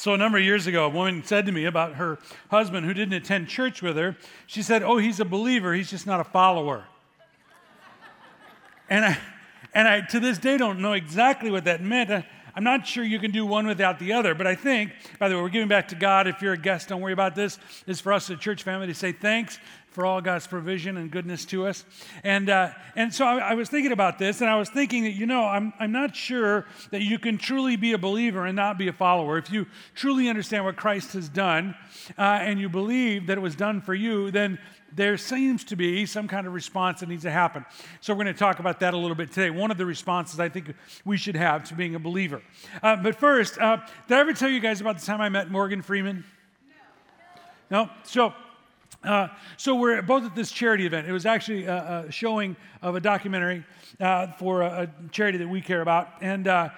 So, a number of years ago, a woman said to me about her husband who didn't attend church with her. She said, Oh, he's a believer, he's just not a follower. and I, and I, to this day, don't know exactly what that meant. I'm not sure you can do one without the other, but I think, by the way, we're giving back to God. If you're a guest, don't worry about this. This is for us, the church family, to say thanks for all God's provision and goodness to us. And, uh, and so I, I, was thinking about this, and I was thinking that, you know, I'm, I'm not sure that you can truly be a believer and not be a follower. If you truly understand what Christ has done uh, and you believe that it was done for you, then there seems to be some kind of response that needs to happen. So we're going to talk about that a little bit today. One of the responses I think we should have to being a believer. Uh, but first, uh, did I ever tell you guys about the time I met Morgan Freeman? No. No? So, uh, so we're both at this charity event. It was actually a, a showing of a documentary uh, for a, a, charity that we care about. And uh,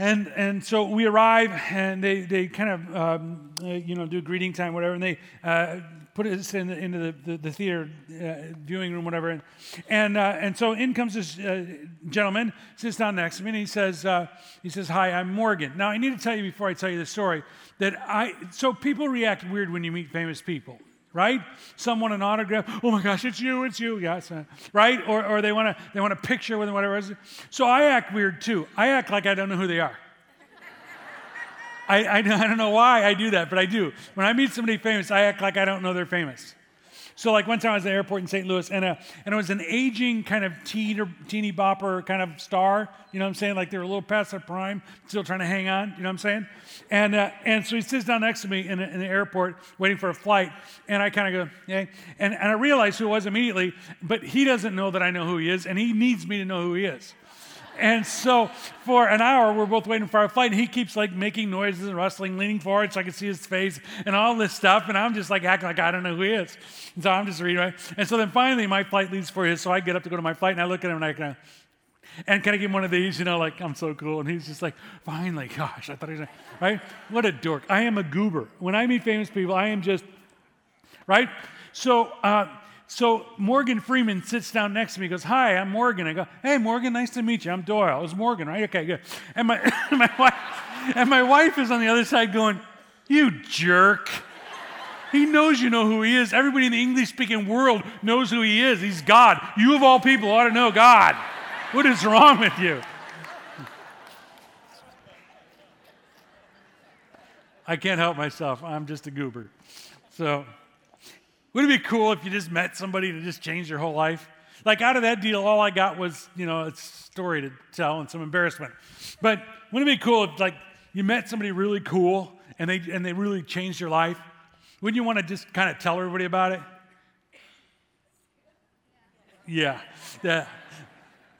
and, and so we arrive and they, they kind of, um, uh, you know, do greeting time, whatever, and they uh, put us in into the, the, the theater uh, viewing room, whatever. And, and, uh, and so in comes this uh, gentleman, sits down next to me, and he says, uh, he says, Hi, I'm Morgan. Now, I need to tell you before I tell you the story that I, so people react weird when you meet famous people right? Someone an autograph. Oh my gosh, it's you, it's you. Yes, uh, right? Or, or they want to they want a picture with them, whatever. So I act weird too. I act like I don't know who they are. I, I, I don't know why I do that, but I do. When I meet somebody famous, I act like I don't know they're famous. So, like one time I was at the airport in St. Louis, and, a, and it was an aging kind of teeny, teeny bopper kind of star. You know what I'm saying? Like they were a little past their prime, still trying to hang on. You know what I'm saying? And, uh, and so he sits down next to me in, in the airport waiting for a flight, and I kind of go. And, and I realized who it was immediately, but he doesn't know that I know who he is, and he needs me to know who he is. And so for an hour, we're both waiting for our flight, and he keeps like making noises and rustling, leaning forward so I can see his face and all this stuff. And I'm just like acting like I don't know who he is. And so I'm just reading, right? And so then finally, my flight leaves for his. So I get up to go to my flight, and I look at him and I kind of, and can I give him one of these? You know, like, I'm so cool. And he's just like, finally, gosh, I thought he was, right? What a dork. I am a goober. When I meet famous people, I am just, right? So, uh, so Morgan Freeman sits down next to me, goes, Hi, I'm Morgan. I go, Hey, Morgan, nice to meet you. I'm Doyle. It was Morgan, right? Okay, good. And my, my, wife, and my wife is on the other side going, You jerk. He knows you know who he is. Everybody in the English speaking world knows who he is. He's God. You, of all people, ought to know God. What is wrong with you? I can't help myself. I'm just a goober. So. Wouldn't it be cool if you just met somebody to just change your whole life? Like out of that deal, all I got was, you know, a story to tell and some embarrassment. But wouldn't it be cool if like you met somebody really cool and they and they really changed your life? Wouldn't you want to just kind of tell everybody about it? Yeah. Yeah.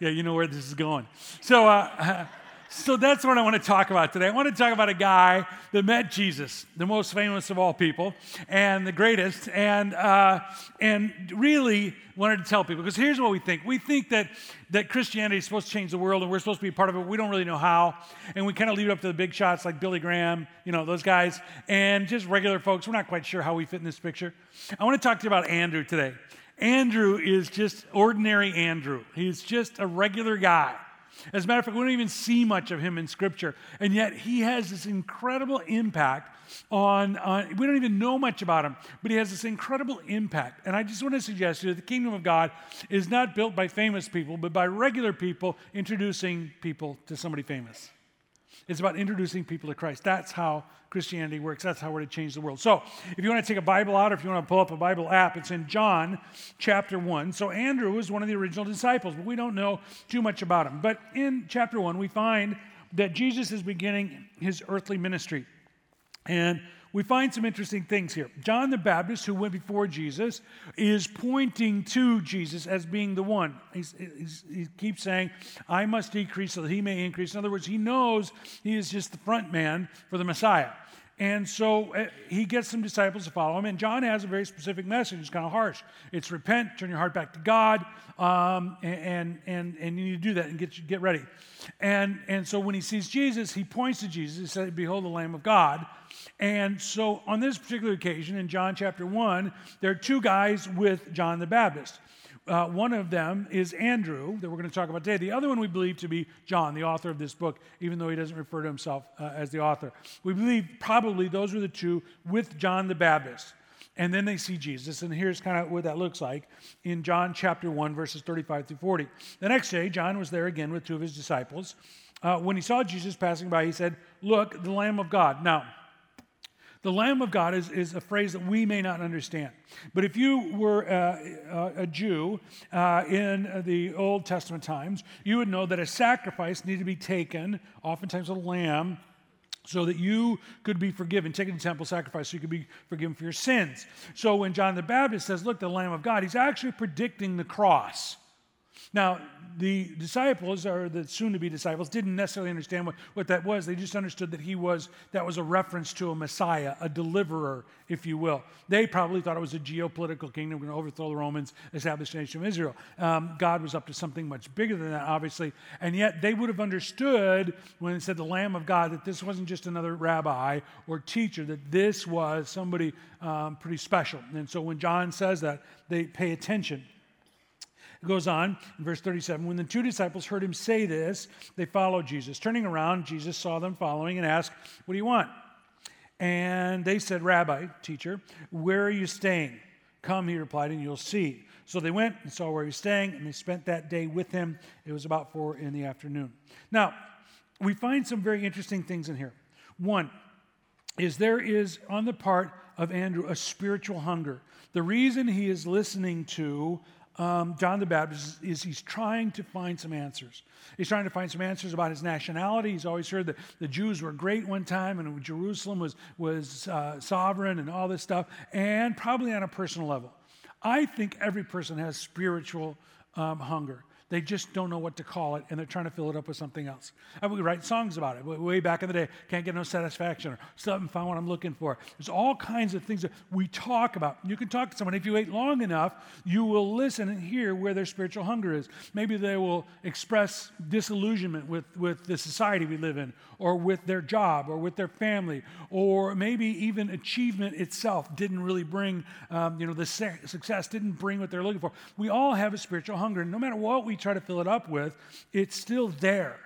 Yeah, you know where this is going. So uh, so that's what I want to talk about today. I want to talk about a guy that met Jesus, the most famous of all people, and the greatest, and uh, and really wanted to tell people because here's what we think: we think that that Christianity is supposed to change the world, and we're supposed to be part of it. We don't really know how, and we kind of leave it up to the big shots like Billy Graham, you know, those guys, and just regular folks. We're not quite sure how we fit in this picture. I want to talk to you about Andrew today. Andrew is just ordinary Andrew. He's just a regular guy as a matter of fact, we don't even see much of him in Scripture. And yet, he has this incredible impact on, we don't even know much about him, but he has this incredible impact. And I just want to suggest to you that the kingdom of God is not built by famous people, but by regular people introducing people to somebody famous. It's about introducing people to Christ. That's how Christianity works. That's how we're to change the world. So, if you want to take a Bible out or if you want to pull up a Bible app, it's in John chapter 1. So, Andrew was one of the original disciples, but we don't know too much about him. But in chapter 1, we find that Jesus is beginning his earthly ministry. And we find some interesting things here. John the Baptist, who went before Jesus, is pointing to Jesus as being the one. He's, he's, he keeps saying, I must decrease so that he may increase. In other words, he knows he is just the front man for the Messiah. And so uh, he gets some disciples to follow him. And John has a very specific message. It's kind of harsh. It's repent, turn your heart back to God, um, and, and, and you need to do that and get, get ready. And, and so when he sees Jesus, he points to Jesus. He says, Behold the Lamb of God. And so on this particular occasion in John chapter 1, there are two guys with John the Baptist. Uh, one of them is Andrew, that we're going to talk about today. The other one we believe to be John, the author of this book, even though he doesn't refer to himself uh, as the author. We believe probably those were the two with John the Baptist. And then they see Jesus. And here's kind of what that looks like in John chapter 1, verses 35 through 40. The next day, John was there again with two of his disciples. Uh, when he saw Jesus passing by, he said, Look, the Lamb of God. Now, the Lamb of God is, is a phrase that we may not understand. But if you were uh, a Jew uh, in the Old Testament times, you would know that a sacrifice needed to be taken, oftentimes a lamb, so that you could be forgiven. Taking the temple sacrifice so you could be forgiven for your sins. So when John the Baptist says, Look, the Lamb of God, he's actually predicting the cross. Now, the disciples, or the soon to be disciples, didn't necessarily understand what, what that was. They just understood that he was, that was a reference to a Messiah, a deliverer, if you will. They probably thought it was a geopolitical kingdom going to overthrow the Romans, establish the nation of Israel. Um, God was up to something much bigger than that, obviously. And yet they would have understood when it said the Lamb of God that this wasn't just another rabbi or teacher, that this was somebody um, pretty special. And so when John says that, they pay attention. It goes on in verse 37 When the two disciples heard him say this, they followed Jesus. Turning around, Jesus saw them following and asked, What do you want? And they said, Rabbi, teacher, where are you staying? Come, he replied, and you'll see. So they went and saw where he was staying, and they spent that day with him. It was about four in the afternoon. Now, we find some very interesting things in here. One is there is, on the part of Andrew, a spiritual hunger. The reason he is listening to um, John the Baptist is, is he's trying to find some answers. He's trying to find some answers about his nationality. He's always heard that the Jews were great one time and Jerusalem was, was uh, sovereign and all this stuff, and probably on a personal level. I think every person has spiritual um, hunger. They just don't know what to call it, and they're trying to fill it up with something else. And we write songs about it. Way back in the day, can't get no satisfaction, or still haven't found what I'm looking for. There's all kinds of things that we talk about. You can talk to someone. If you wait long enough, you will listen and hear where their spiritual hunger is. Maybe they will express disillusionment with, with the society we live in, or with their job, or with their family, or maybe even achievement itself didn't really bring, um, you know, the success didn't bring what they're looking for. We all have a spiritual hunger, and no matter what we try to fill it up with, it's still there.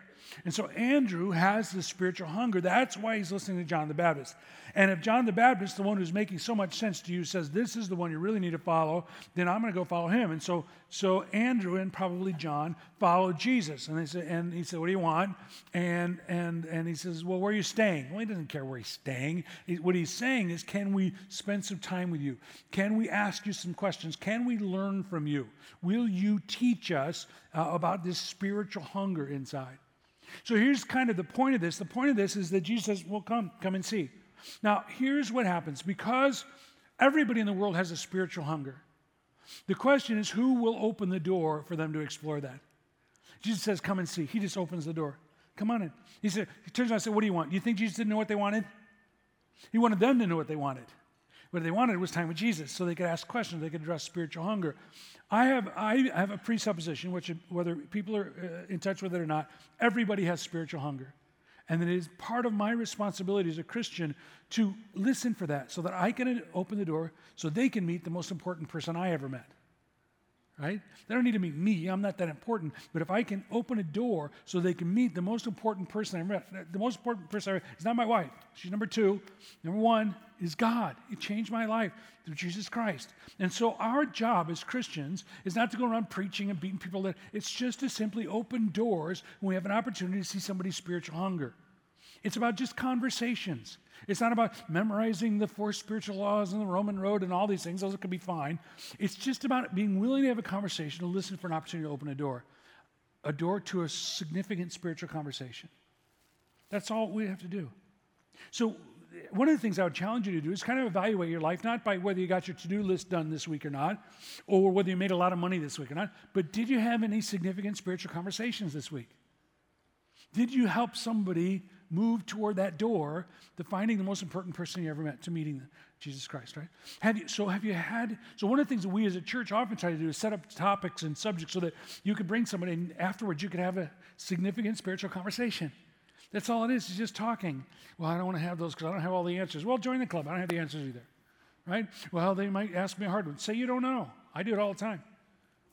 And so Andrew has this spiritual hunger. That's why he's listening to John the Baptist. And if John the Baptist, the one who's making so much sense to you, says this is the one you really need to follow, then I'm going to go follow him. And so, so Andrew and probably John followed Jesus. And, they said, and he said, What do you want? And, and, and he says, Well, where are you staying? Well, he doesn't care where he's staying. He, what he's saying is, Can we spend some time with you? Can we ask you some questions? Can we learn from you? Will you teach us uh, about this spiritual hunger inside? So here's kind of the point of this. The point of this is that Jesus says, Well, come, come and see. Now, here's what happens because everybody in the world has a spiritual hunger. The question is, who will open the door for them to explore that? Jesus says, Come and see. He just opens the door. Come on in. He said, he turns around and said, What do you want? Do you think Jesus didn't know what they wanted? He wanted them to know what they wanted. What they wanted was time with Jesus so they could ask questions, they could address spiritual hunger. I have, I have a presupposition, which whether people are uh, in touch with it or not, everybody has spiritual hunger. And it is part of my responsibility as a Christian to listen for that so that I can open the door so they can meet the most important person I ever met right? They don't need to meet me. I'm not that important. But if I can open a door so they can meet the most important person I met, the most important person I met is not my wife. She's number two. Number one is God. It changed my life through Jesus Christ. And so our job as Christians is not to go around preaching and beating people. That it's just to simply open doors when we have an opportunity to see somebody's spiritual hunger. It's about just conversations. It's not about memorizing the four spiritual laws and the Roman road and all these things. Those could be fine. It's just about being willing to have a conversation, to listen for an opportunity to open a door, a door to a significant spiritual conversation. That's all we have to do. So, one of the things I would challenge you to do is kind of evaluate your life, not by whether you got your to do list done this week or not, or whether you made a lot of money this week or not, but did you have any significant spiritual conversations this week? Did you help somebody move toward that door to finding the most important person you ever met, to meeting Jesus Christ, right? Have you, so have you had, so one of the things that we as a church often try to do is set up topics and subjects so that you could bring somebody and afterwards you could have a significant spiritual conversation. That's all it is, it's just talking. Well, I don't want to have those because I don't have all the answers. Well, join the club. I don't have the answers either, right? Well, they might ask me a hard one. Say you don't know. I do it all the time.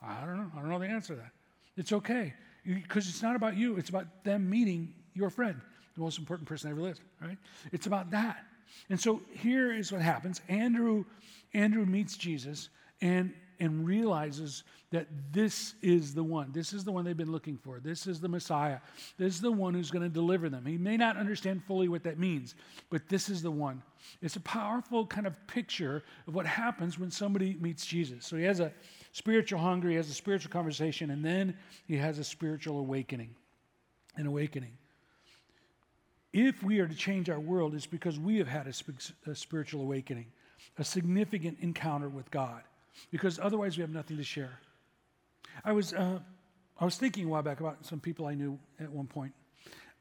I don't know. I don't know the answer to that. It's okay because it's not about you. It's about them meeting your friend, the most important person ever lived, right? It's about that. And so here is what happens. Andrew, Andrew meets Jesus and, and realizes that this is the one. This is the one they've been looking for. This is the Messiah. This is the one who's going to deliver them. He may not understand fully what that means, but this is the one. It's a powerful kind of picture of what happens when somebody meets Jesus. So he has a spiritual hunger, he has a spiritual conversation, and then he has a spiritual awakening. An awakening. If we are to change our world, it's because we have had a, a spiritual awakening, a significant encounter with God, because otherwise we have nothing to share. I was, uh, I was thinking a while back about some people I knew at one point,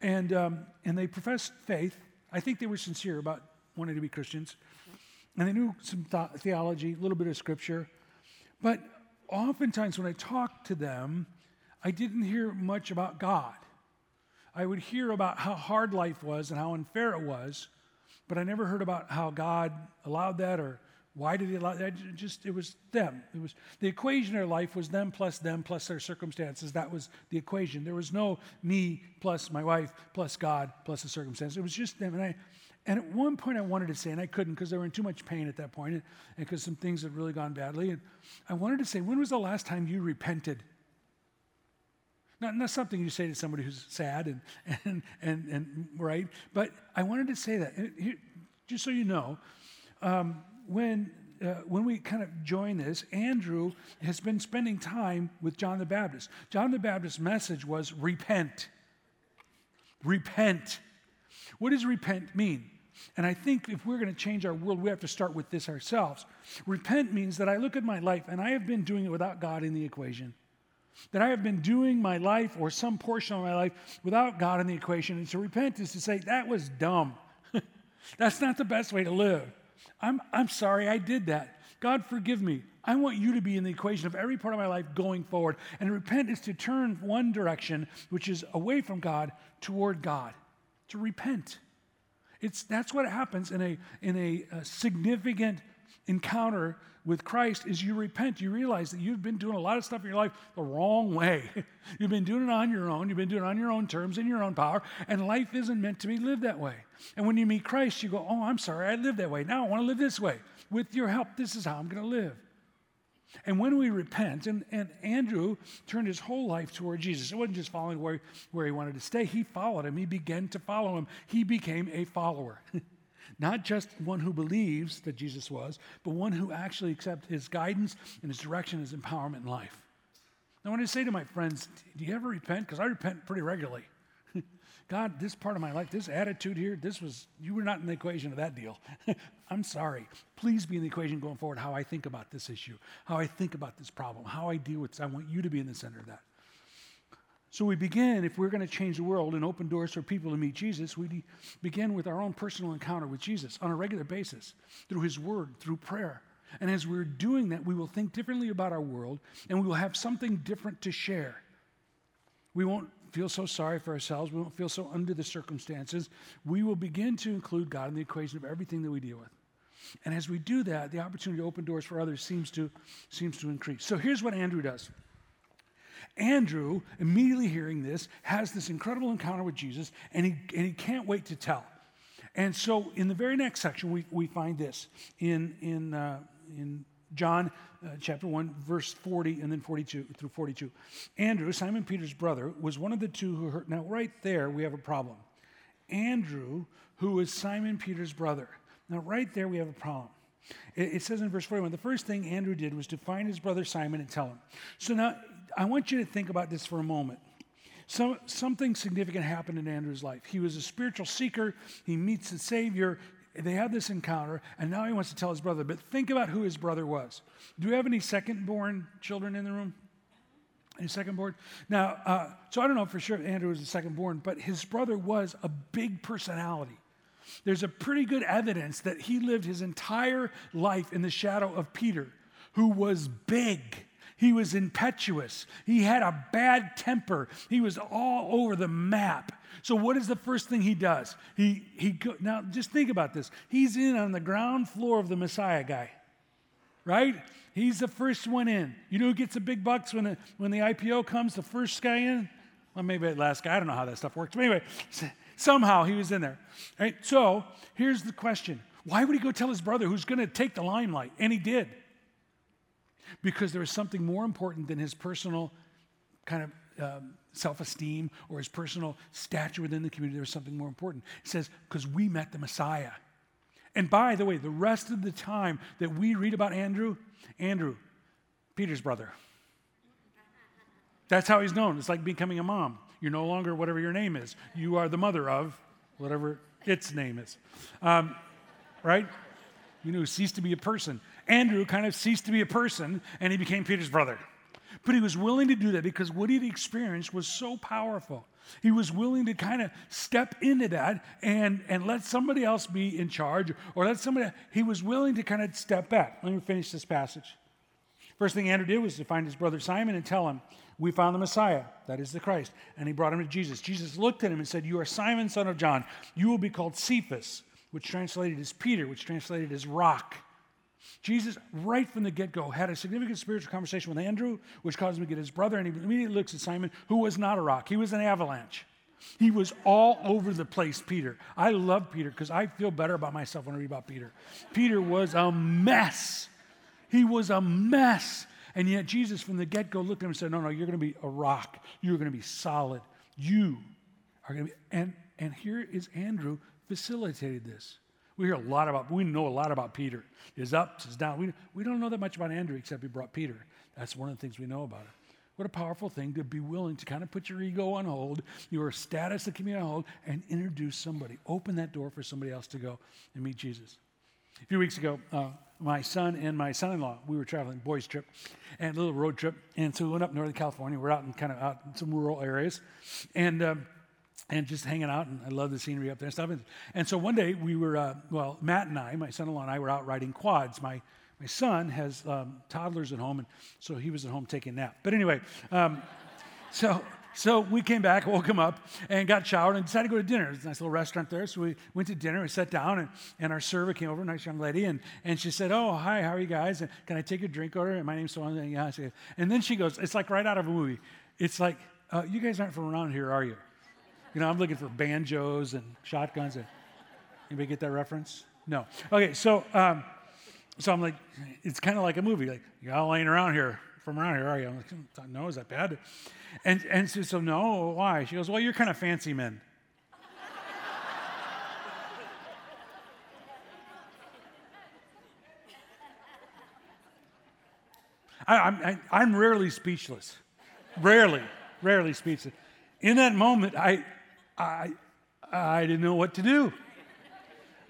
and, um, and they professed faith. I think they were sincere about wanting to be Christians, and they knew some th- theology, a little bit of scripture. But oftentimes when I talked to them, I didn't hear much about God. I would hear about how hard life was and how unfair it was, but I never heard about how God allowed that or why did he allow that? Just it was them. It was the equation of life was them plus them plus their circumstances. That was the equation. There was no me plus my wife plus God plus the circumstances. It was just them. And I and at one point I wanted to say, and I couldn't because they were in too much pain at that point, and because some things had really gone badly. And I wanted to say, when was the last time you repented? Not, not something you say to somebody who's sad and, and, and, and right, but I wanted to say that, just so you know, um, when, uh, when we kind of join this, Andrew has been spending time with John the Baptist. John the Baptist's message was repent. Repent. What does repent mean? And I think if we're going to change our world, we have to start with this ourselves. Repent means that I look at my life and I have been doing it without God in the equation. That I have been doing my life or some portion of my life without God in the equation. And to repent is to say, that was dumb. That's not the best way to live. I'm, I'm sorry I did that. God, forgive me. I want you to be in the equation of every part of my life going forward. And repent is to turn one direction, which is away from God, toward God. To repent. It's, that's what happens in a, in a, a significant encounter with Christ is you repent. You realize that you've been doing a lot of stuff in your life the wrong way. you've been doing it on your own. You've been doing it on your own terms, in your own power, and life isn't meant to be lived that way. And when you meet Christ, you go, Oh, I'm sorry, I lived that way. Now I want to live this way. With your help, this is how I'm going to live. And when we repent, and, and Andrew turned his whole life toward Jesus. It wasn't just following where, where he wanted to stay, he followed him. He began to follow him. He became a follower. Not just one who believes that Jesus was, but one who actually accepts his guidance and his direction, his empowerment in life. I want to say to my friends, do you ever repent? Because I repent pretty regularly. God, this part of my life, this attitude here, this was, you were not in the equation of that deal. I'm sorry. Please be in the equation going forward how I think about this issue, how I think about this problem, how I deal with this. I want you to be in the center of that. So we begin, if we're going to change the world and open doors for people to meet Jesus, we begin with our own personal encounter with Jesus on a regular basis through his word, through prayer. And as we're doing that, we will think differently about our world and we will have something different to share. We won't feel so sorry for ourselves. We won't feel so under the circumstances. We will begin to include God in the equation of everything that we deal with. And as we do that, the opportunity to open doors for others seems to, seems to increase. So here's what Andrew does. Andrew, immediately hearing this, has this incredible encounter with Jesus, and he, and he can't wait to tell. And so, in the very next section, we, we find this in, in, uh, in John uh, chapter 1, verse 40 and then 42 through 42. Andrew, Simon Peter's brother, was one of the two who heard. Now, right there, we have a problem. Andrew, who is Simon Peter's brother. Now, right there, we have a problem. It, it says in verse 41 the first thing Andrew did was to find his brother Simon and tell him. So now, I want you to think about this for a moment. So, something significant happened in Andrew's life. He was a spiritual seeker. He meets the Savior they have this encounter, and now he wants to tell his brother. But think about who his brother was. Do we have any second born children in the room? Any second born? Now, uh, so I don't know for sure if Andrew was the second born, but his brother was a big personality. There's a pretty good evidence that he lived his entire life in the shadow of Peter, who was big. He was impetuous. He had a bad temper. He was all over the map. So, what is the first thing he does? He, he go, now, just think about this. He's in on the ground floor of the Messiah guy, right? He's the first one in. You know who gets the big bucks when the, when the IPO comes? The first guy in? Well, maybe the last guy. I don't know how that stuff works. But anyway, somehow he was in there. Right? So here's the question Why would he go tell his brother who's going to take the limelight? And he did. Because there was something more important than his personal kind of um, self esteem or his personal stature within the community. There was something more important. He says, because we met the Messiah. And by the way, the rest of the time that we read about Andrew, Andrew, Peter's brother. That's how he's known. It's like becoming a mom. You're no longer whatever your name is, you are the mother of whatever its name is. Um, right? You know, ceased to be a person. Andrew kind of ceased to be a person and he became Peter's brother. But he was willing to do that because what he'd experienced was so powerful. He was willing to kind of step into that and, and let somebody else be in charge or let somebody, he was willing to kind of step back. Let me finish this passage. First thing Andrew did was to find his brother Simon and tell him, We found the Messiah, that is the Christ. And he brought him to Jesus. Jesus looked at him and said, You are Simon, son of John. You will be called Cephas, which translated as Peter, which translated as rock. Jesus, right from the get go, had a significant spiritual conversation with Andrew, which caused him to get his brother, and he immediately looks at Simon, who was not a rock. He was an avalanche. He was all over the place, Peter. I love Peter because I feel better about myself when I read about Peter. Peter was a mess. He was a mess. And yet, Jesus, from the get go, looked at him and said, No, no, you're going to be a rock. You're going to be solid. You are going to be. And, and here is Andrew facilitated this. We hear a lot about, we know a lot about Peter. His ups, his downs. We, we don't know that much about Andrew except he brought Peter. That's one of the things we know about him. What a powerful thing to be willing to kind of put your ego on hold, your status of community on hold, and introduce somebody. Open that door for somebody else to go and meet Jesus. A few weeks ago, uh, my son and my son-in-law, we were traveling, boys trip, and a little road trip. And so we went up Northern California. We're out in kind of out in some rural areas. And um, and just hanging out. And I love the scenery up there and stuff. And, and so one day we were, uh, well, Matt and I, my son in law and I, were out riding quads. My, my son has um, toddlers at home, and so he was at home taking a nap. But anyway, um, so. So we came back, woke him up, and got showered and decided to go to dinner. There's a nice little restaurant there. So we went to dinner. We sat down, and, and our server came over, a nice young lady, and, and she said, Oh, hi, how are you guys? And can I take your drink order? And my name's so on. Yeah. And then she goes, It's like right out of a movie. It's like, uh, You guys aren't from around here, are you? You know, I'm looking for banjos and shotguns. And, anybody get that reference? No. Okay, so um, so I'm like, it's kind of like a movie. Like, you all ain't around here from around here, are you? I'm like, no, is that bad? And and so, so no, why? She goes, well, you're kind of fancy men. I, am rarely speechless. Rarely, rarely speechless. In that moment, I, I, I didn't know what to do.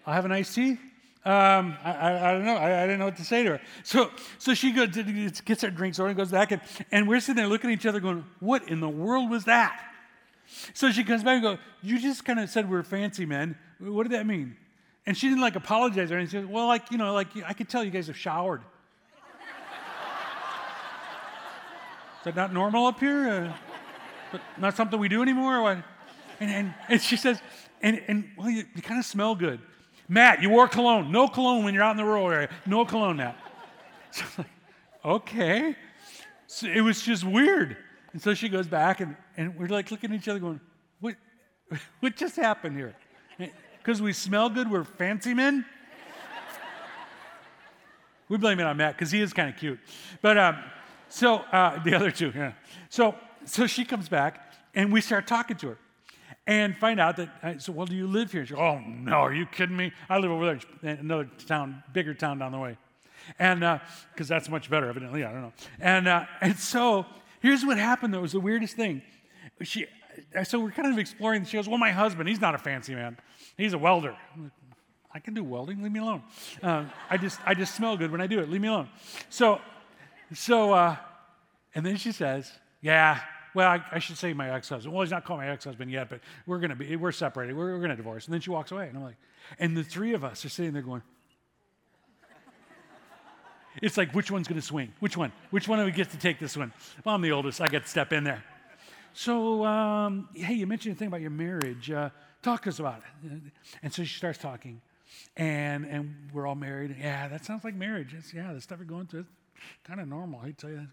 I have an iced tea. Um, I, I, I, don't know. I, I, didn't know what to say to her. So, so she goes, gets her drinks order and goes back, and, and we're sitting there looking at each other going, What in the world was that? So she comes back and goes, You just kind of said we're fancy men. What did that mean? And she didn't like apologize or anything. She said, Well, like, you know, like I could tell you guys have showered. Is that not normal up here? Uh, not something we do anymore? Or what? And, and, and she says, and, and well, you, you kind of smell good. Matt, you wore cologne. No cologne when you're out in the rural area. No cologne, Matt. So I'm like, okay. So it was just weird. And so she goes back, and, and we're like looking at each other going, what, what just happened here? Because we smell good, we're fancy men? we blame it on Matt because he is kind of cute. But um, so uh, the other two, yeah. So, so she comes back, and we start talking to her and find out that, I said, well, do you live here? She goes, oh, no, are you kidding me? I live over there, another town, bigger town down the way. And, because uh, that's much better, evidently, I don't know. And, uh, and so here's what happened, though, it was the weirdest thing. She, so we're kind of exploring, she goes, well, my husband, he's not a fancy man. He's a welder. I can do welding, leave me alone. Uh, I, just, I just smell good when I do it, leave me alone. So, so uh, and then she says, yeah, well, I, I, should say my ex-husband. Well, he's not called my ex-husband yet, but we're gonna be, we're separated. We're, we're gonna divorce. And then she walks away, and I'm like, and the three of us are sitting there going, it's like, which one's gonna swing? Which one? Which one do we get to take this one? Well, I'm the oldest. I get to step in there. So, um, hey, you mentioned a thing about your marriage. Uh, talk to us about it. And so she starts talking. And, and we're all married. Yeah, that sounds like marriage. It's, yeah, the stuff you're going through, it's kind of normal. I tell you that.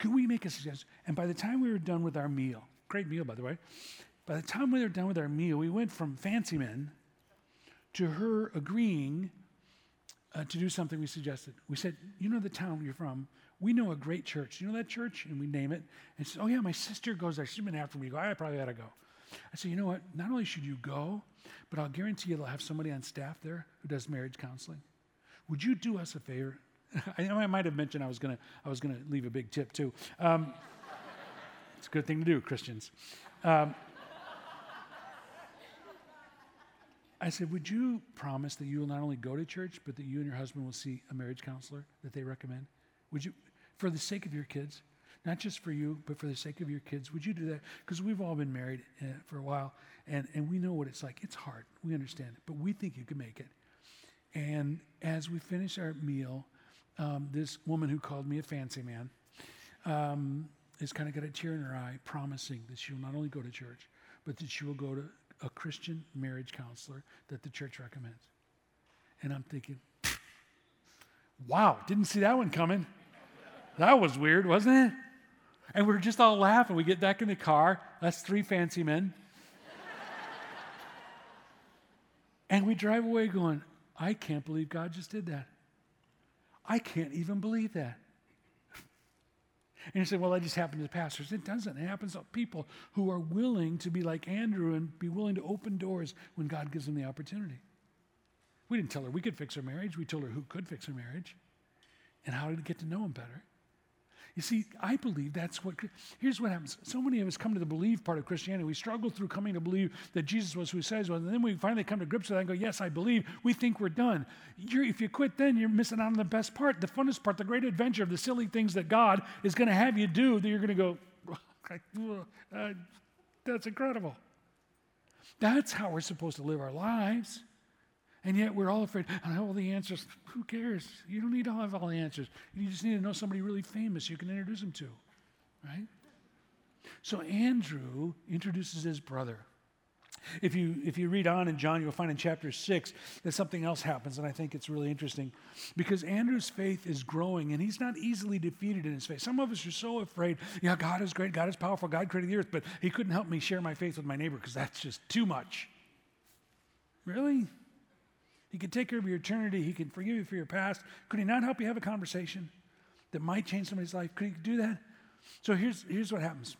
Could we make a suggestion? And by the time we were done with our meal, great meal, by the way, by the time we were done with our meal, we went from fancy men to her agreeing uh, to do something we suggested. We said, You know the town you're from? We know a great church. You know that church? And we name it. And she said, Oh, yeah, my sister goes there. She's been after me. Go, I probably ought to go. I said, You know what? Not only should you go, but I'll guarantee you they'll have somebody on staff there who does marriage counseling. Would you do us a favor? I I might have mentioned I was to I was gonna leave a big tip too. Um, it's a good thing to do, Christians. Um, I said, Would you promise that you will not only go to church, but that you and your husband will see a marriage counselor that they recommend? Would you, for the sake of your kids, not just for you, but for the sake of your kids, would you do that? Because we've all been married uh, for a while, and, and we know what it's like. It's hard. We understand it, but we think you can make it. And as we finish our meal, um, this woman who called me a fancy man um, is kind of got a tear in her eye, promising that she will not only go to church, but that she will go to a Christian marriage counselor that the church recommends. And I'm thinking, wow, didn't see that one coming. That was weird, wasn't it? And we are just all laughing. We get back in the car. That's three fancy men. and we drive away going, I can't believe God just did that. I can't even believe that. And you say, well, that just happened to pastors. It doesn't. It happens to people who are willing to be like Andrew and be willing to open doors when God gives them the opportunity. We didn't tell her we could fix her marriage. We told her who could fix her marriage and how to get to know him better. You see, I believe that's what, here's what happens. So many of us come to the believe part of Christianity. We struggle through coming to believe that Jesus was who he says was, and then we finally come to grips with that and go, yes, I believe. We think we're done. You're, if you quit then, you're missing out on the best part, the funnest part, the great adventure of the silly things that God is going to have you do that you're going to go, that's incredible. That's how we're supposed to live our lives. And yet we're all afraid, I have all the answers. Who cares? You don't need to have all the answers. You just need to know somebody really famous you can introduce them to, right? So Andrew introduces his brother. If you, if you read on in John, you'll find in chapter 6 that something else happens, and I think it's really interesting because Andrew's faith is growing and he's not easily defeated in his faith. Some of us are so afraid, yeah, God is great, God is powerful, God created the earth, but he couldn't help me share my faith with my neighbor because that's just too much. Really? He can take care of your eternity. He can forgive you for your past. Could he not help you have a conversation that might change somebody's life? Could he do that? So here's, here's what happens.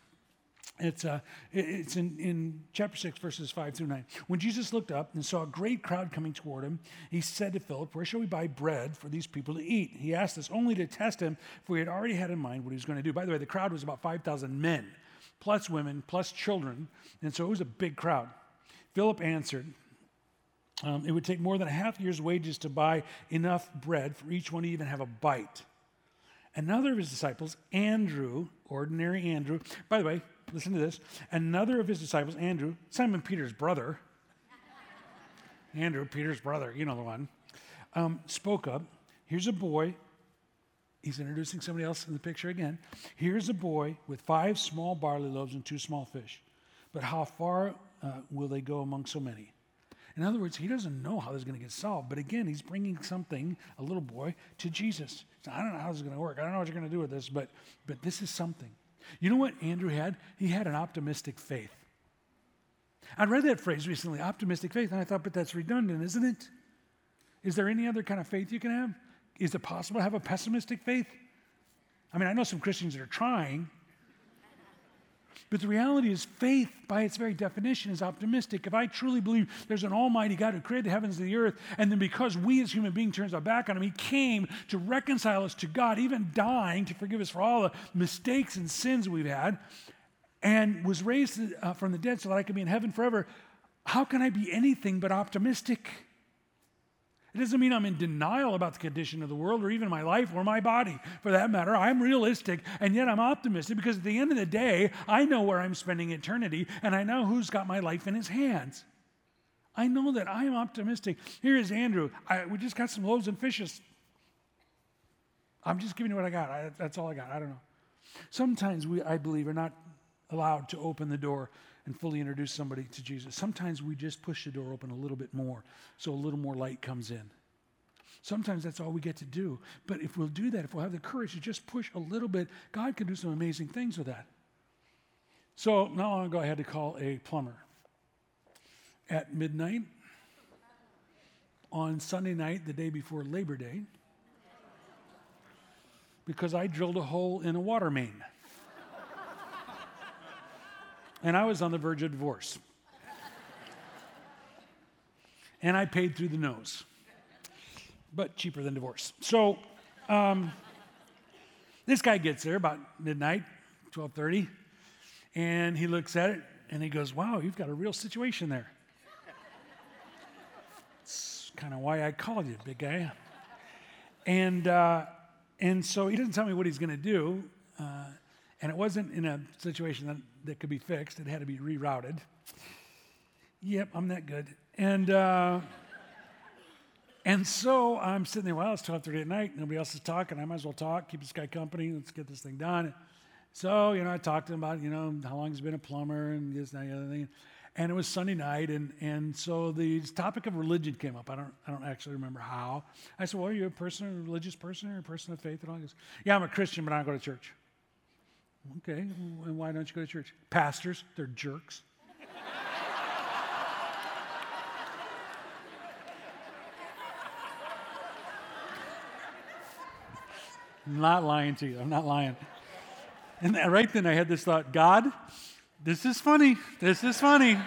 It's, uh, it's in, in chapter 6, verses 5 through 9. When Jesus looked up and saw a great crowd coming toward him, he said to Philip, Where shall we buy bread for these people to eat? He asked this only to test him, for he had already had in mind what he was going to do. By the way, the crowd was about 5,000 men, plus women, plus children, and so it was a big crowd. Philip answered, um, it would take more than a half year's wages to buy enough bread for each one to even have a bite. Another of his disciples, Andrew, ordinary Andrew, by the way, listen to this. Another of his disciples, Andrew, Simon Peter's brother, Andrew, Peter's brother, you know the one, um, spoke up. Here's a boy. He's introducing somebody else in the picture again. Here's a boy with five small barley loaves and two small fish. But how far uh, will they go among so many? In other words, he doesn't know how this is going to get solved. But again, he's bringing something, a little boy, to Jesus. So I don't know how this is going to work. I don't know what you're going to do with this, but, but this is something. You know what Andrew had? He had an optimistic faith. I read that phrase recently, optimistic faith, and I thought, but that's redundant, isn't it? Is there any other kind of faith you can have? Is it possible to have a pessimistic faith? I mean, I know some Christians that are trying, but the reality is, faith, by its very definition, is optimistic. If I truly believe there's an almighty God who created the heavens and the earth, and then because we as human beings turned our back on him, he came to reconcile us to God, even dying to forgive us for all the mistakes and sins we've had, and was raised uh, from the dead so that I could be in heaven forever, how can I be anything but optimistic? It doesn't mean I'm in denial about the condition of the world or even my life or my body for that matter. I'm realistic and yet I'm optimistic because at the end of the day, I know where I'm spending eternity and I know who's got my life in his hands. I know that I am optimistic. Here is Andrew. I, we just got some loaves and fishes. I'm just giving you what I got. I, that's all I got. I don't know. Sometimes we, I believe, are not allowed to open the door and fully introduce somebody to Jesus. Sometimes we just push the door open a little bit more so a little more light comes in. Sometimes that's all we get to do. But if we'll do that, if we'll have the courage to just push a little bit, God can do some amazing things with that. So not long ago, I had to call a plumber. At midnight, on Sunday night, the day before Labor Day, because I drilled a hole in a water main. And I was on the verge of divorce. and I paid through the nose, but cheaper than divorce. So um, this guy gets there about midnight, 12:30, and he looks at it and he goes, "Wow, you've got a real situation there." It's kind of why I called you, big guy. And uh, and so he doesn't tell me what he's going to do. Uh, and it wasn't in a situation that, that could be fixed, it had to be rerouted. Yep, I'm that good. And, uh, and so I'm sitting there, well, it's 12.30 at night. Nobody else is talking. I might as well talk, keep this guy company. Let's get this thing done. So, you know, I talked to him about, you know, how long he's been a plumber and this and that, and the other thing. And it was Sunday night, and, and so the topic of religion came up. I don't, I don't actually remember how. I said, Well, are you a person, a religious person, or a person of faith? And all? Goes, Yeah, I'm a Christian, but I don't go to church. Okay, and why don't you go to church? Pastors, they're jerks. I'm not lying to you. I'm not lying. And right then I had this thought God, this is funny. This is funny.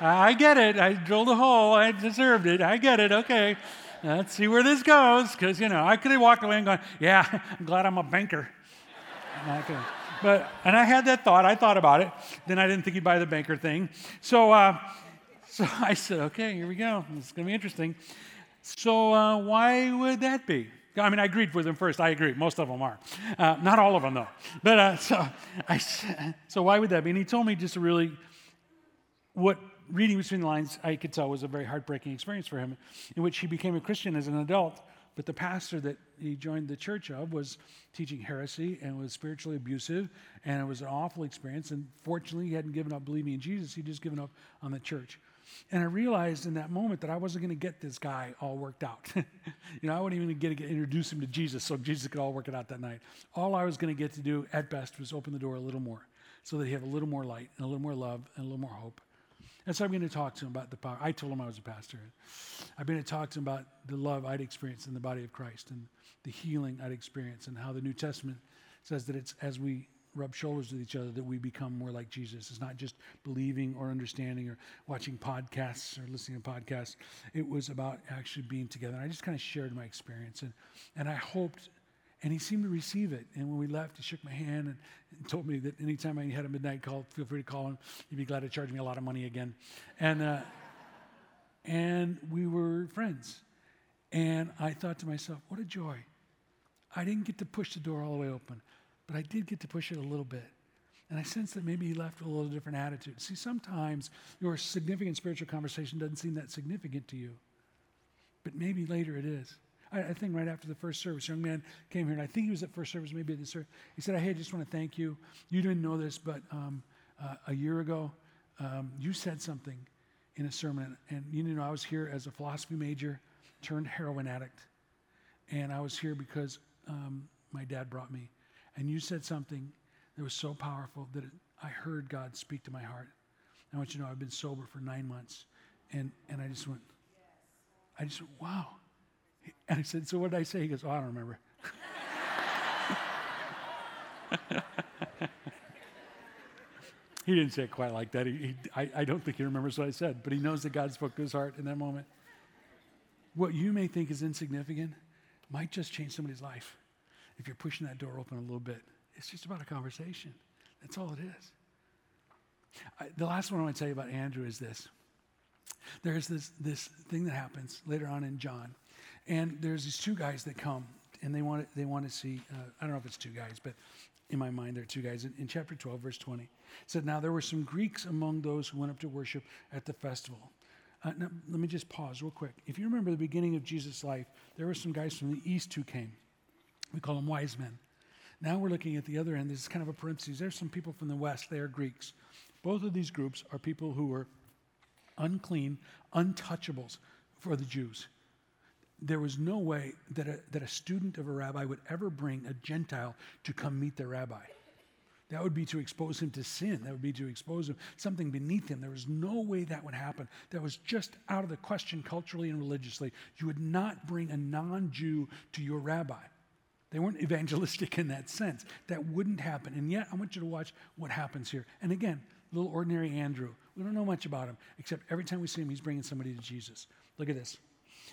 I get it. I drilled a hole. I deserved it. I get it. Okay. Let's see where this goes. Because, you know, I could have walked away and gone, yeah, I'm glad I'm a banker. But, and I had that thought. I thought about it. Then I didn't think he'd buy the banker thing. So, uh, so I said, okay, here we go. It's going to be interesting. So, uh, why would that be? I mean, I agreed with him first. I agree. Most of them are. Uh, not all of them, though. But uh, so, I, so why would that be? And he told me just really what reading between the lines I could tell was a very heartbreaking experience for him, in which he became a Christian as an adult, but the pastor that he joined the church of was teaching heresy and was spiritually abusive, and it was an awful experience. And fortunately, he hadn't given up believing in Jesus, he'd just given up on the church. And I realized in that moment that I wasn't going to get this guy all worked out. you know, I wasn't even going to introduce him to Jesus so Jesus could all work it out that night. All I was going to get to do at best was open the door a little more so that he had a little more light and a little more love and a little more hope. And so I'm going to talk to him about the power. I told him I was a pastor. I've been to talk to him about the love I'd experienced in the body of Christ and the healing I'd experienced and how the New Testament says that it's as we rub shoulders with each other that we become more like Jesus. It's not just believing or understanding or watching podcasts or listening to podcasts. It was about actually being together. And I just kind of shared my experience and, and I hoped, and he seemed to receive it. And when we left, he shook my hand and, and told me that anytime I had a midnight call, feel free to call him. He'd be glad to charge me a lot of money again. And, uh, and we were friends. And I thought to myself, what a joy. I didn't get to push the door all the way open. But I did get to push it a little bit. And I sensed that maybe he left with a little different attitude. See, sometimes your significant spiritual conversation doesn't seem that significant to you, but maybe later it is. I, I think right after the first service, a young man came here, and I think he was at first service, maybe at the service. He said, Hey, I just want to thank you. You didn't know this, but um, uh, a year ago, um, you said something in a sermon, and you know, I was here as a philosophy major, turned heroin addict, and I was here because um, my dad brought me. And you said something that was so powerful that it, I heard God speak to my heart. I want you to know I've been sober for nine months. And, and I just went, I just went, wow. And I said, So what did I say? He goes, Oh, I don't remember. he didn't say it quite like that. He, he, I, I don't think he remembers what I said, but he knows that God spoke to his heart in that moment. What you may think is insignificant might just change somebody's life if you're pushing that door open a little bit, it's just about a conversation. That's all it is. I, the last one I want to tell you about Andrew is this. There's this, this thing that happens later on in John, and there's these two guys that come, and they want to, they want to see, uh, I don't know if it's two guys, but in my mind, there are two guys. In, in chapter 12, verse 20, it said, Now there were some Greeks among those who went up to worship at the festival. Uh, now, let me just pause real quick. If you remember the beginning of Jesus' life, there were some guys from the east who came. We call them wise men. Now we're looking at the other end. This is kind of a parenthesis. There's some people from the West. They are Greeks. Both of these groups are people who were unclean, untouchables for the Jews. There was no way that a, that a student of a rabbi would ever bring a Gentile to come meet their rabbi. That would be to expose him to sin. That would be to expose him something beneath him. There was no way that would happen. That was just out of the question culturally and religiously. You would not bring a non-Jew to your rabbi. They weren't evangelistic in that sense. That wouldn't happen. And yet, I want you to watch what happens here. And again, little ordinary Andrew. We don't know much about him, except every time we see him, he's bringing somebody to Jesus. Look at this.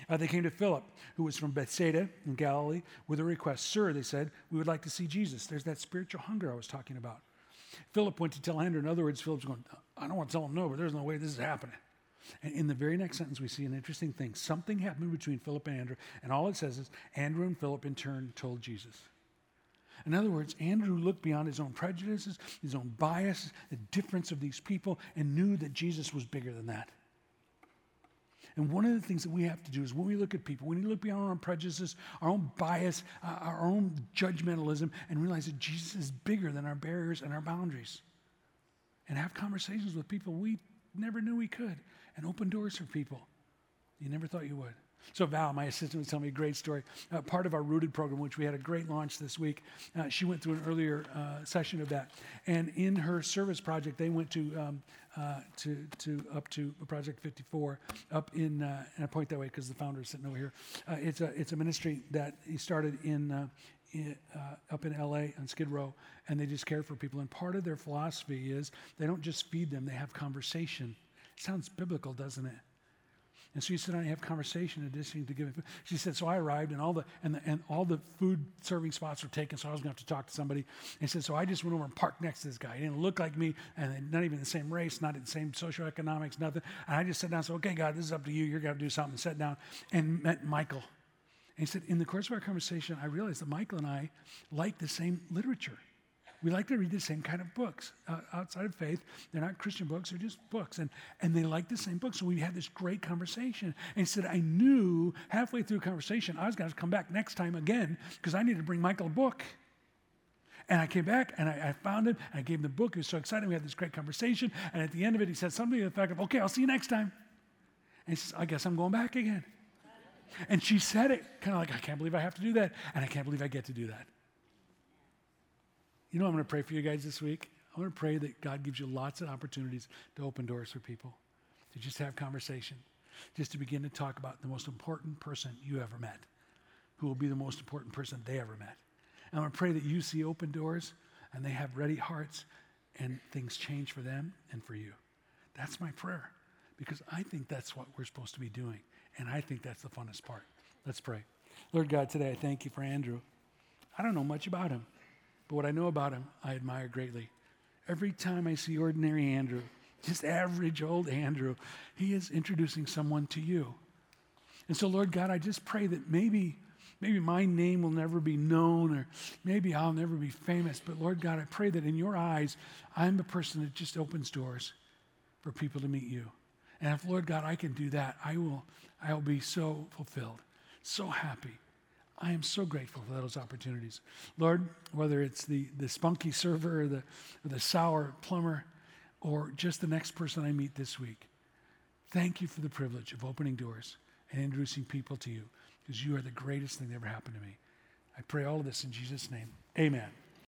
Uh, they came to Philip, who was from Bethsaida in Galilee, with a request. Sir, they said, we would like to see Jesus. There's that spiritual hunger I was talking about. Philip went to tell Andrew. In other words, Philip's going, I don't want to tell him no, but there's no way this is happening. And in the very next sentence, we see an interesting thing. Something happened between Philip and Andrew, and all it says is Andrew and Philip in turn told Jesus. In other words, Andrew looked beyond his own prejudices, his own bias, the difference of these people, and knew that Jesus was bigger than that. And one of the things that we have to do is when we look at people, when we look beyond our own prejudices, our own bias, uh, our own judgmentalism, and realize that Jesus is bigger than our barriers and our boundaries. And have conversations with people we never knew we could, and open doors for people you never thought you would. So, Val, my assistant, was telling me a great story. Uh, part of our Rooted program, which we had a great launch this week, uh, she went through an earlier uh, session of that. And in her service project, they went to, um, uh, to, to up to Project 54 up in, uh, and I point that way because the founder is sitting over here. Uh, it's, a, it's a ministry that he started in, in, up in LA on Skid Row, and they just care for people. And part of their philosophy is they don't just feed them, they have conversation. It sounds biblical, doesn't it? And so you sit down and have conversation in addition to giving. She said, so I arrived and all the and, the, and all the food serving spots were taken, so I was going to have to talk to somebody. And she said, so I just went over and parked next to this guy. He didn't look like me, and not even the same race, not in the same socioeconomics, nothing. And I just sat down and said, okay, God, this is up to you. You're going to do something. Sat down and met Michael. And he said, in the course of our conversation, I realized that Michael and I like the same literature. We like to read the same kind of books uh, outside of faith. They're not Christian books, they're just books. And, and they like the same books. So we had this great conversation. And he said, I knew halfway through conversation, I was going to come back next time again because I needed to bring Michael a book. And I came back and I, I found him. I gave him the book. He was so excited. We had this great conversation. And at the end of it, he said something to the effect of, Okay, I'll see you next time. And he says, I guess I'm going back again. And she said it kind of like, I can't believe I have to do that. And I can't believe I get to do that. You know, I'm going to pray for you guys this week. I'm going to pray that God gives you lots of opportunities to open doors for people, to just have conversation, just to begin to talk about the most important person you ever met, who will be the most important person they ever met. And I'm going to pray that you see open doors and they have ready hearts and things change for them and for you. That's my prayer because I think that's what we're supposed to be doing. And I think that's the funnest part. Let's pray. Lord God, today I thank you for Andrew. I don't know much about him. But what I know about him, I admire greatly. Every time I see ordinary Andrew, just average old Andrew, he is introducing someone to you. And so, Lord God, I just pray that maybe, maybe my name will never be known or maybe I'll never be famous. But Lord God, I pray that in your eyes, I'm the person that just opens doors for people to meet you. And if, Lord God, I can do that, I will, I will be so fulfilled, so happy. I am so grateful for those opportunities. Lord, whether it's the, the spunky server or the, or the sour plumber or just the next person I meet this week, thank you for the privilege of opening doors and introducing people to you because you are the greatest thing that ever happened to me. I pray all of this in Jesus' name. Amen.